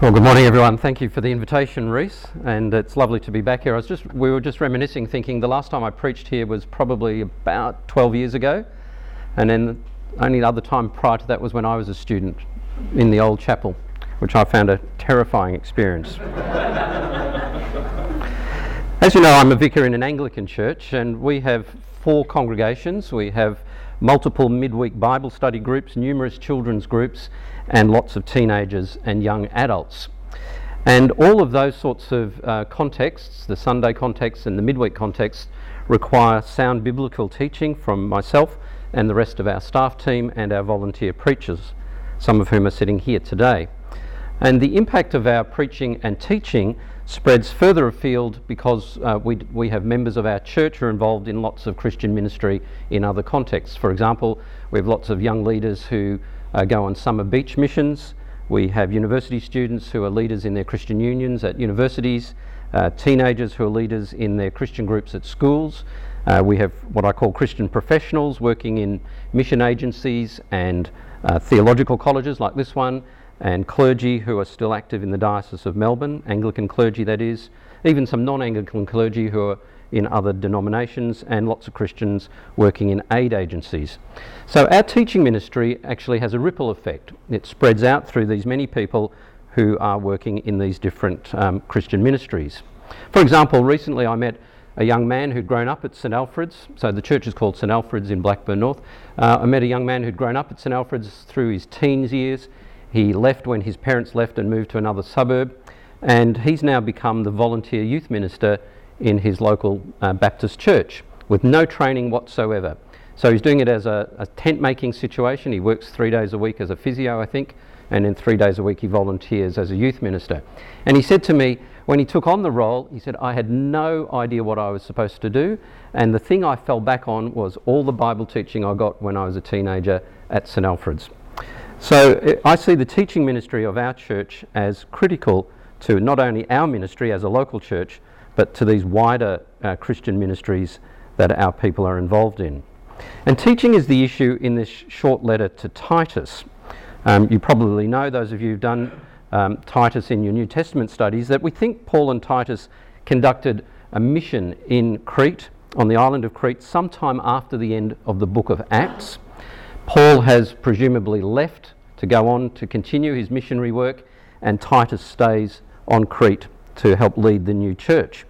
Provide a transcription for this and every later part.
Well, good morning, everyone. Thank you for the invitation, Reese, and it's lovely to be back here. I was just, we were just reminiscing, thinking the last time I preached here was probably about 12 years ago, and then the only other time prior to that was when I was a student in the old chapel, which I found a terrifying experience. As you know, I'm a vicar in an Anglican church, and we have four congregations. We have multiple midweek Bible study groups, numerous children's groups, and lots of teenagers and young adults. And all of those sorts of uh, contexts, the Sunday context and the midweek context, require sound biblical teaching from myself and the rest of our staff team and our volunteer preachers, some of whom are sitting here today. And the impact of our preaching and teaching spreads further afield because uh, we, we have members of our church who are involved in lots of Christian ministry in other contexts. For example, we have lots of young leaders who uh, go on summer beach missions. We have university students who are leaders in their Christian unions at universities, uh, teenagers who are leaders in their Christian groups at schools. Uh, we have what I call Christian professionals working in mission agencies and uh, theological colleges like this one, and clergy who are still active in the Diocese of Melbourne, Anglican clergy that is, even some non Anglican clergy who are in other denominations, and lots of Christians working in aid agencies. So, our teaching ministry actually has a ripple effect. It spreads out through these many people who are working in these different um, Christian ministries. For example, recently I met a young man who'd grown up at St Alfred's, so the church is called St Alfred's in Blackburn North. Uh, I met a young man who'd grown up at St Alfred's through his teens years. He left when his parents left and moved to another suburb, and he's now become the volunteer youth minister in his local uh, Baptist church with no training whatsoever. So he's doing it as a, a tent making situation. He works three days a week as a physio, I think, and then three days a week he volunteers as a youth minister. And he said to me, when he took on the role, he said, I had no idea what I was supposed to do, and the thing I fell back on was all the Bible teaching I got when I was a teenager at St Alfred's. So I see the teaching ministry of our church as critical to not only our ministry as a local church, but to these wider uh, Christian ministries that our people are involved in. And teaching is the issue in this short letter to Titus. Um, you probably know, those of you who've done um, Titus in your New Testament studies, that we think Paul and Titus conducted a mission in Crete, on the island of Crete, sometime after the end of the book of Acts. Paul has presumably left to go on to continue his missionary work, and Titus stays on Crete to help lead the new church.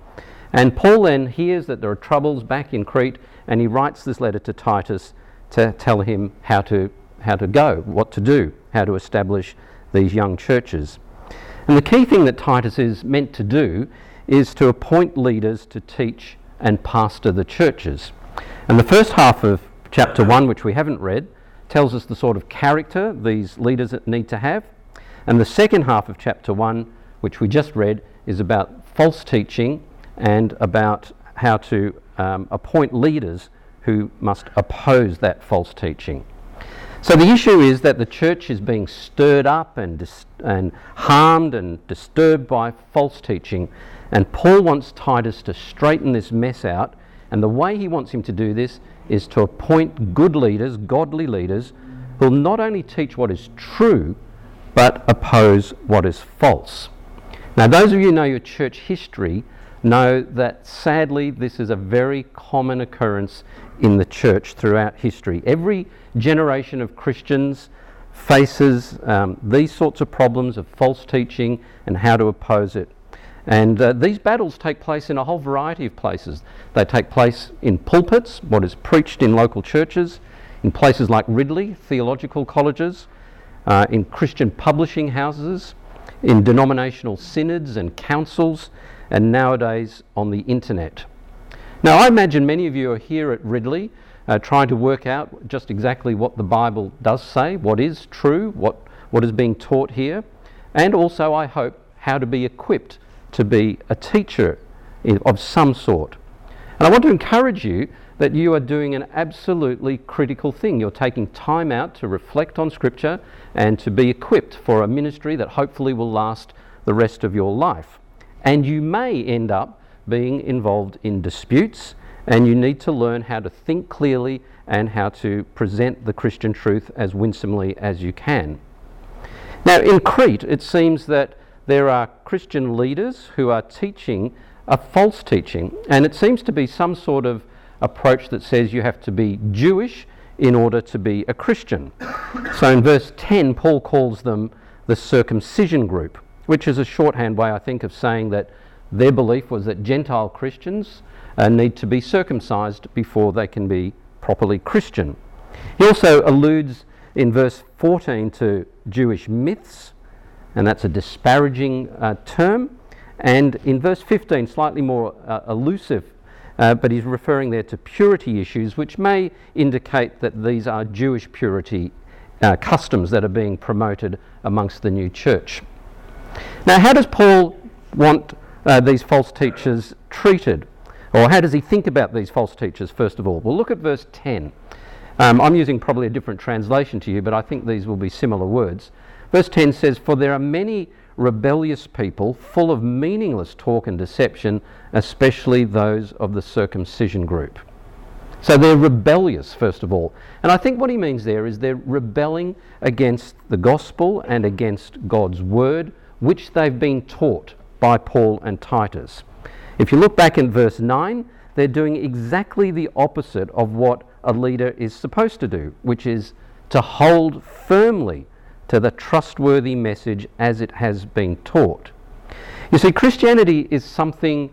And Paul then hears that there are troubles back in Crete, and he writes this letter to Titus to tell him how to, how to go, what to do, how to establish these young churches. And the key thing that Titus is meant to do is to appoint leaders to teach and pastor the churches. And the first half of chapter 1, which we haven't read, tells us the sort of character these leaders need to have. And the second half of chapter 1, which we just read, is about false teaching and about how to um, appoint leaders who must oppose that false teaching. So the issue is that the church is being stirred up and, dis- and harmed and disturbed by false teaching, and Paul wants Titus to straighten this mess out. And the way he wants him to do this is to appoint good leaders, godly leaders, who will not only teach what is true, but oppose what is false. Now, those of you who know your church history know that sadly this is a very common occurrence in the church throughout history. Every generation of Christians faces um, these sorts of problems of false teaching and how to oppose it. And uh, these battles take place in a whole variety of places. They take place in pulpits, what is preached in local churches, in places like Ridley, theological colleges, uh, in Christian publishing houses, in denominational synods and councils, and nowadays on the internet. Now, I imagine many of you are here at Ridley uh, trying to work out just exactly what the Bible does say, what is true, what, what is being taught here, and also, I hope, how to be equipped to be a teacher of some sort. And I want to encourage you that you are doing an absolutely critical thing. You're taking time out to reflect on Scripture and to be equipped for a ministry that hopefully will last the rest of your life. And you may end up being involved in disputes, and you need to learn how to think clearly and how to present the Christian truth as winsomely as you can. Now, in Crete, it seems that there are Christian leaders who are teaching a false teaching, and it seems to be some sort of approach that says you have to be Jewish in order to be a Christian. So in verse 10, Paul calls them the circumcision group, which is a shorthand way, I think, of saying that their belief was that Gentile Christians uh, need to be circumcised before they can be properly Christian. He also alludes in verse 14 to Jewish myths, and that's a disparaging uh, term. And in verse 15, slightly more uh, elusive, uh, but he's referring there to purity issues, which may indicate that these are Jewish purity uh, customs that are being promoted amongst the new church. Now, how does Paul want uh, these false teachers treated? Or how does he think about these false teachers, first of all? Well, look at verse 10. Um, I'm using probably a different translation to you, but I think these will be similar words. Verse 10 says, For there are many rebellious people full of meaningless talk and deception, especially those of the circumcision group. So they're rebellious, first of all. And I think what he means there is they're rebelling against the gospel and against God's word, which they've been taught by Paul and Titus. If you look back in verse 9, they're doing exactly the opposite of what a leader is supposed to do, which is to hold firmly to the trustworthy message as it has been taught. You see, Christianity is something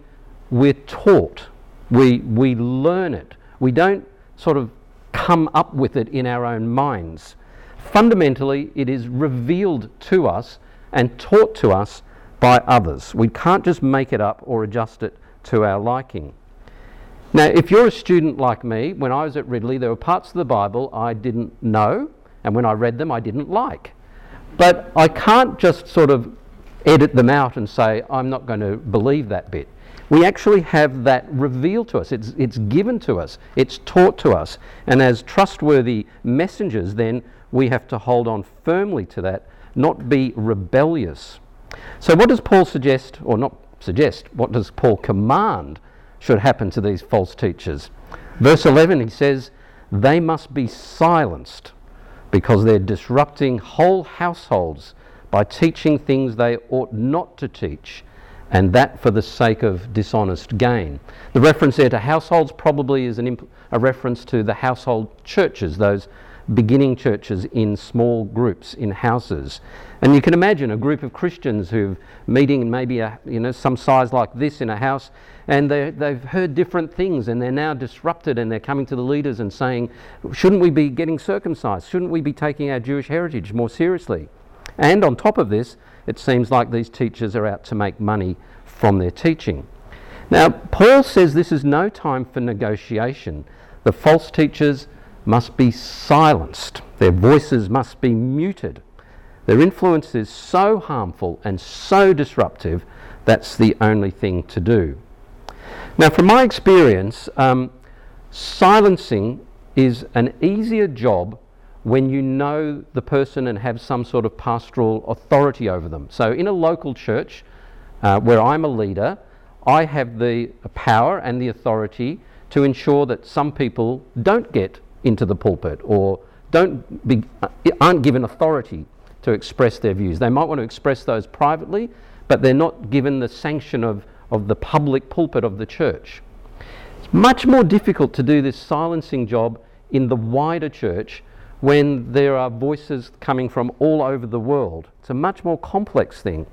we're taught, we, we learn it. We don't sort of come up with it in our own minds. Fundamentally, it is revealed to us and taught to us by others. We can't just make it up or adjust it to our liking. Now, if you're a student like me, when I was at Ridley, there were parts of the Bible I didn't know, and when I read them, I didn't like. But I can't just sort of edit them out and say, I'm not going to believe that bit. We actually have that revealed to us. It's, it's given to us. It's taught to us. And as trustworthy messengers, then we have to hold on firmly to that, not be rebellious. So, what does Paul suggest, or not suggest, what does Paul command should happen to these false teachers? Verse 11, he says, They must be silenced because they're disrupting whole households by teaching things they ought not to teach, and that for the sake of dishonest gain. The reference there to households probably is imp- a reference to the household churches, those beginning churches in small groups in houses. And you can imagine a group of Christians who've meeting in maybe a, you know some size like this in a house, and they've heard different things, and they're now disrupted, and they're coming to the leaders and saying, "Shouldn't we be getting circumcised? Shouldn't we be taking our Jewish heritage more seriously?" And on top of this, it seems like these teachers are out to make money from their teaching. Now, Paul says this is no time for negotiation. The false teachers must be silenced, their voices must be muted. Their influence is so harmful and so disruptive, that's the only thing to do. Now, from my experience, um, silencing is an easier job when you know the person and have some sort of pastoral authority over them. So, in a local church uh, where I'm a leader, I have the power and the authority to ensure that some people don't get into the pulpit or don't be, aren't given authority to express their views. They might want to express those privately, but they're not given the sanction of, of the public pulpit of the church. It's much more difficult to do this silencing job in the wider church when there are voices coming from all over the world. It's a much more complex thing.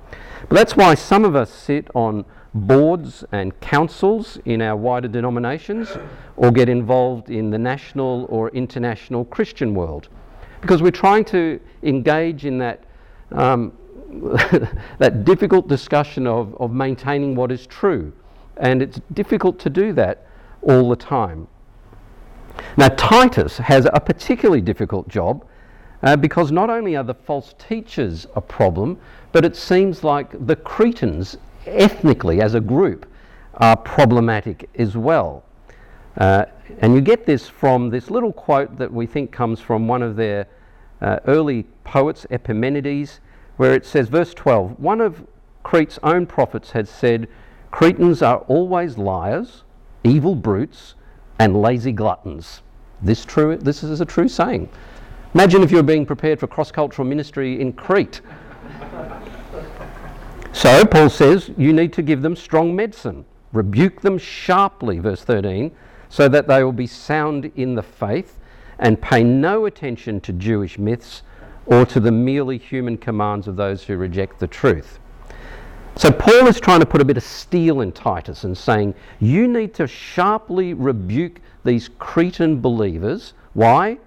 But that's why some of us sit on boards and councils in our wider denominations or get involved in the national or international Christian world because we're trying to engage in that, um, that difficult discussion of, of maintaining what is true. And it's difficult to do that all the time. Now, Titus has a particularly difficult job uh, because not only are the false teachers a problem, but it seems like the Cretans ethnically as a group are problematic as well. Uh, and you get this from this little quote that we think comes from one of their uh, early poets, Epimenides, where it says, verse 12, one of Crete's own prophets had said, Cretans are always liars, evil brutes, and lazy gluttons. This, true, this is a true saying. Imagine if you were being prepared for cross cultural ministry in Crete. So Paul says you need to give them strong medicine. Rebuke them sharply, verse 13, so that they will be sound in the faith and pay no attention to Jewish myths or to the merely human commands of those who reject the truth. So Paul is trying to put a bit of steel in Titus and saying, you need to sharply rebuke these Cretan believers. Why?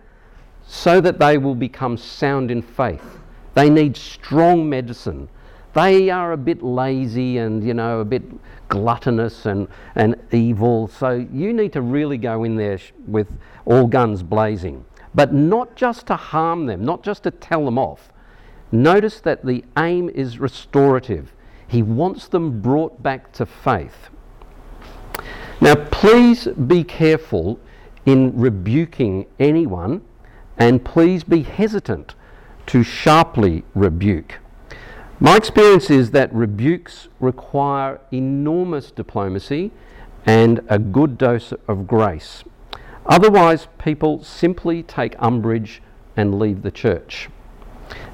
So that they will become sound in faith. They need strong medicine. They are a bit lazy and, you know, a bit gluttonous and, and evil. So you need to really go in there with all guns blazing. But not just to harm them, not just to tell them off. Notice that the aim is restorative. He wants them brought back to faith. Now, please be careful in rebuking anyone, and please be hesitant to sharply rebuke. My experience is that rebukes require enormous diplomacy and a good dose of grace. Otherwise, people simply take umbrage and leave the church.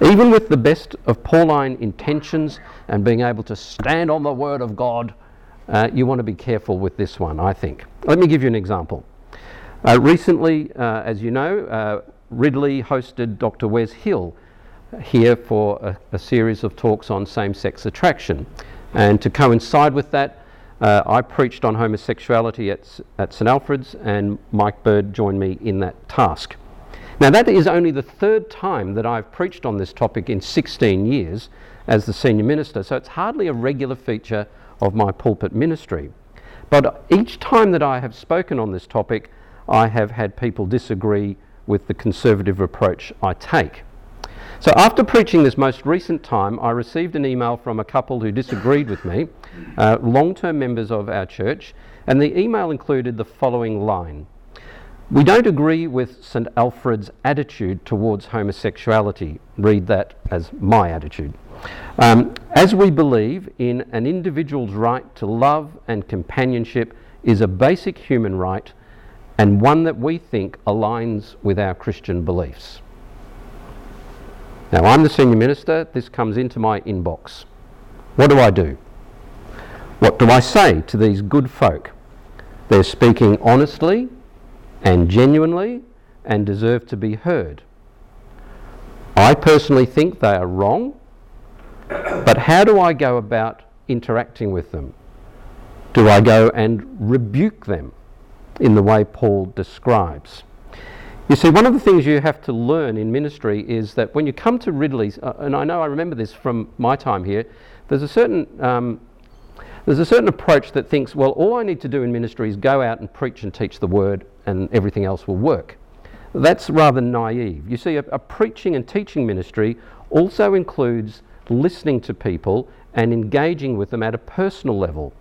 Even with the best of Pauline intentions and being able to stand on the word of God, uh, you want to be careful with this one, I think. Let me give you an example. Uh, recently, uh, as you know, uh, Ridley hosted Dr. Wes Hill here for a, a series of talks on same sex attraction. And to coincide with that, uh, I preached on homosexuality at, at St Alfred's, and Mike Bird joined me in that task. Now, that is only the third time that I've preached on this topic in 16 years as the senior minister, so it's hardly a regular feature of my pulpit ministry. But each time that I have spoken on this topic, I have had people disagree with the conservative approach I take. So, after preaching this most recent time, I received an email from a couple who disagreed with me, uh, long term members of our church, and the email included the following line we don't agree with St Alfred's attitude towards homosexuality. Read that as my attitude. Um, as we believe in an individual's right to love and companionship is a basic human right and one that we think aligns with our Christian beliefs. Now, I'm the senior minister. This comes into my inbox. What do I do? What do I say to these good folk? They're speaking honestly and genuinely and deserve to be heard. I personally think they are wrong, but how do I go about interacting with them? Do I go and rebuke them in the way Paul describes? You see, one of the things you have to learn in ministry is that when you come to Ridley's, uh, and I know I remember this from my time here, there's a certain um, there's a certain approach that thinks, well, all I need to do in ministry is go out and preach and teach the word, and everything else will work. That's rather naive. You see, a, a preaching and teaching ministry also includes listening to people and engaging with them at a personal level.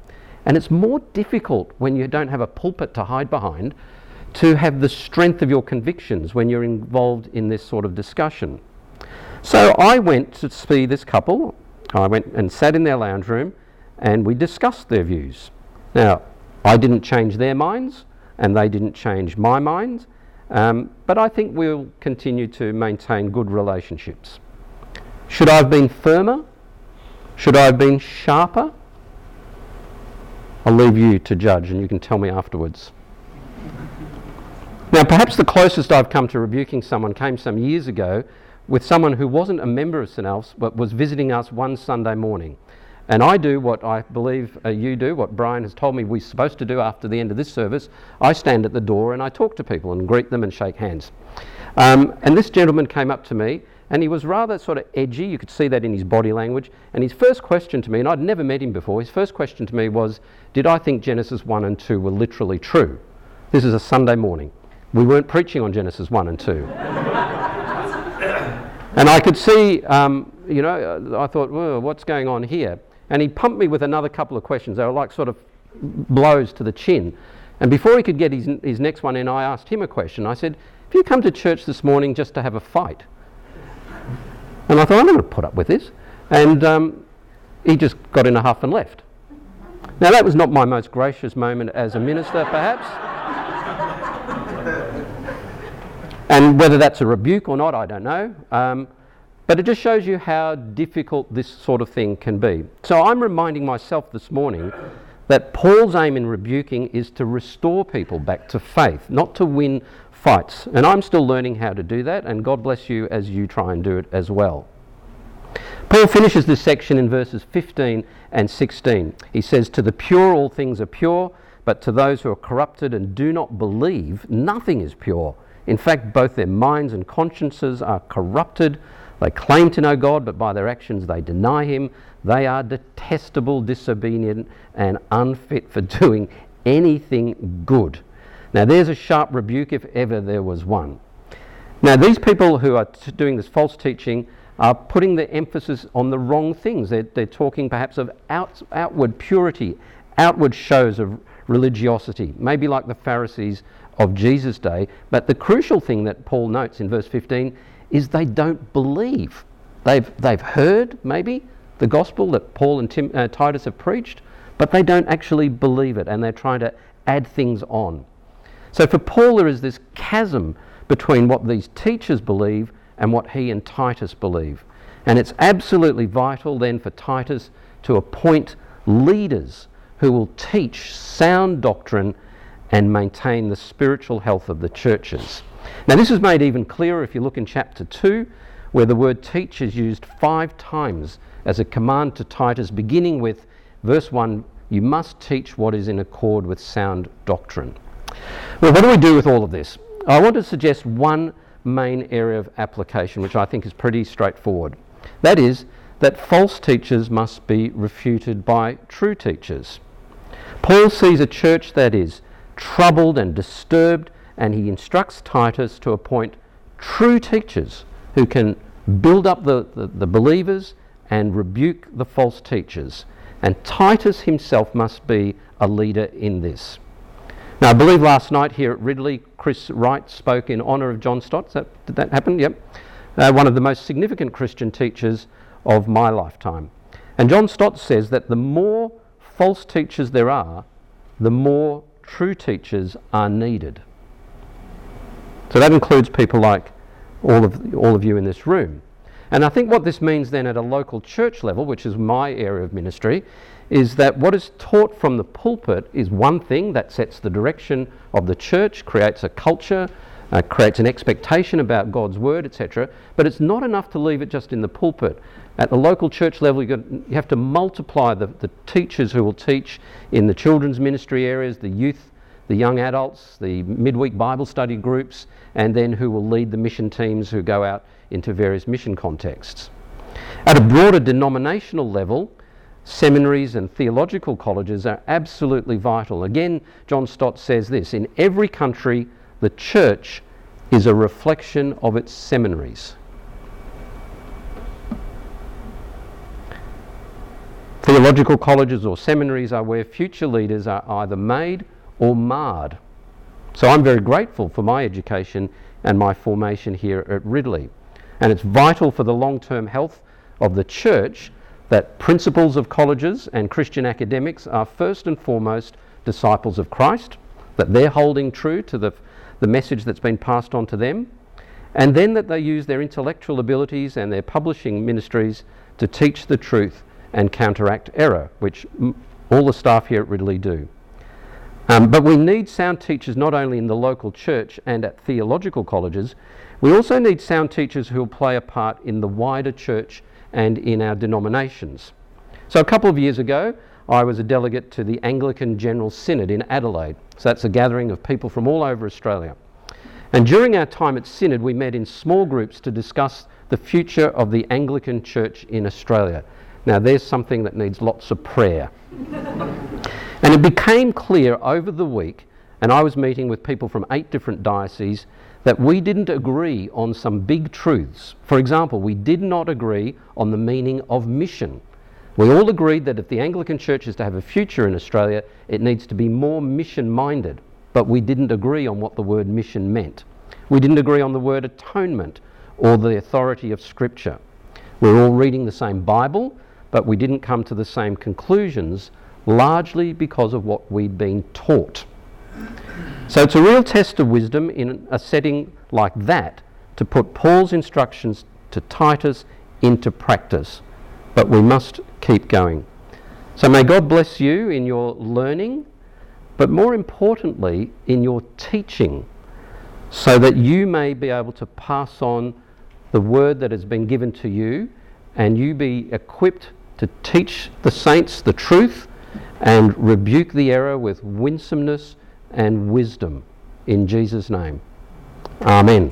And it's more difficult when you don't have a pulpit to hide behind to have the strength of your convictions when you're involved in this sort of discussion. So I went to see this couple. I went and sat in their lounge room and we discussed their views. Now, I didn't change their minds and they didn't change my mind, um, but I think we'll continue to maintain good relationships. Should I have been firmer? Should I have been sharper? I'll leave you to judge and you can tell me afterwards. Now, perhaps the closest I've come to rebuking someone came some years ago with someone who wasn't a member of St Alf's but was visiting us one Sunday morning. And I do what I believe uh, you do, what Brian has told me we're supposed to do after the end of this service. I stand at the door and I talk to people and greet them and shake hands. Um, and this gentleman came up to me and he was rather sort of edgy. You could see that in his body language. And his first question to me, and I'd never met him before, his first question to me was Did I think Genesis 1 and 2 were literally true? This is a Sunday morning. We weren't preaching on Genesis 1 and 2. and I could see, um, you know, I thought, well, what's going on here? And he pumped me with another couple of questions. They were like sort of blows to the chin. And before he could get his, his next one in, I asked him a question. I said, Have you come to church this morning just to have a fight? And I thought, I'm going to put up with this. And um, he just got in a huff and left. Now, that was not my most gracious moment as a minister, perhaps. And whether that's a rebuke or not, I don't know. Um, But it just shows you how difficult this sort of thing can be. So I'm reminding myself this morning that Paul's aim in rebuking is to restore people back to faith, not to win fights. And I'm still learning how to do that, and God bless you as you try and do it as well. Paul finishes this section in verses 15 and 16. He says, To the pure all things are pure, but to those who are corrupted and do not believe, nothing is pure. In fact, both their minds and consciences are corrupted. They claim to know God, but by their actions they deny Him. They are detestable, disobedient, and unfit for doing anything good. Now, there's a sharp rebuke if ever there was one. Now, these people who are t- doing this false teaching are putting the emphasis on the wrong things. They're, they're talking perhaps of out, outward purity, outward shows of religiosity, maybe like the Pharisees of Jesus' day. But the crucial thing that Paul notes in verse 15 is they don't believe. They've, they've heard, maybe, the gospel that Paul and Tim, uh, Titus have preached, but they don't actually believe it and they're trying to add things on. So for Paul, there is this chasm between what these teachers believe and what he and Titus believe. And it's absolutely vital then for Titus to appoint leaders who will teach sound doctrine and maintain the spiritual health of the churches. Now, this is made even clearer if you look in chapter 2, where the word teach is used five times as a command to Titus, beginning with verse 1 You must teach what is in accord with sound doctrine. Well, what do we do with all of this? I want to suggest one main area of application, which I think is pretty straightforward. That is, that false teachers must be refuted by true teachers. Paul sees a church that is troubled and disturbed, and he instructs Titus to appoint true teachers who can build up the, the, the believers and rebuke the false teachers. And Titus himself must be a leader in this. Now, I believe last night here at Ridley, Chris Wright spoke in honour of John Stott. That, did that happen? Yep. Uh, one of the most significant Christian teachers of my lifetime. And John Stott says that the more false teachers there are, the more true teachers are needed. So that includes people like all of, all of you in this room. And I think what this means then at a local church level, which is my area of ministry, is that what is taught from the pulpit is one thing that sets the direction of the church, creates a culture, uh, creates an expectation about God's word, etc. But it's not enough to leave it just in the pulpit. At the local church level, got, you have to multiply the, the teachers who will teach in the children's ministry areas, the youth, the young adults, the midweek Bible study groups, and then who will lead the mission teams who go out into various mission contexts. At a broader denominational level, seminaries and theological colleges are absolutely vital. Again, John Stott says this in every country, the church is a reflection of its seminaries. Theological colleges or seminaries are where future leaders are either made or marred. So I'm very grateful for my education and my formation here at Ridley. And it's vital for the long term health of the church that principals of colleges and Christian academics are first and foremost disciples of Christ, that they're holding true to the, the message that's been passed on to them, and then that they use their intellectual abilities and their publishing ministries to teach the truth and counteract error, which all the staff here at Ridley do. Um, but we need sound teachers not only in the local church and at theological colleges, we also need sound teachers who will play a part in the wider church and in our denominations. So, a couple of years ago, I was a delegate to the Anglican General Synod in Adelaide. So, that's a gathering of people from all over Australia. And during our time at Synod, we met in small groups to discuss the future of the Anglican Church in Australia. Now, there's something that needs lots of prayer. and it became clear over the week, and I was meeting with people from eight different dioceses, that we didn't agree on some big truths. For example, we did not agree on the meaning of mission. We all agreed that if the Anglican Church is to have a future in Australia, it needs to be more mission minded, but we didn't agree on what the word mission meant. We didn't agree on the word atonement or the authority of Scripture. We we're all reading the same Bible, but we didn't come to the same conclusions, largely because of what we'd been taught. So it's a real test of wisdom in a setting like that to put Paul's instructions to Titus into practice. But we must keep going. So may God bless you in your learning, but more importantly, in your teaching, so that you may be able to pass on the word that has been given to you and you be equipped to teach the saints the truth and rebuke the error with winsomeness and wisdom. In Jesus' name. Amen.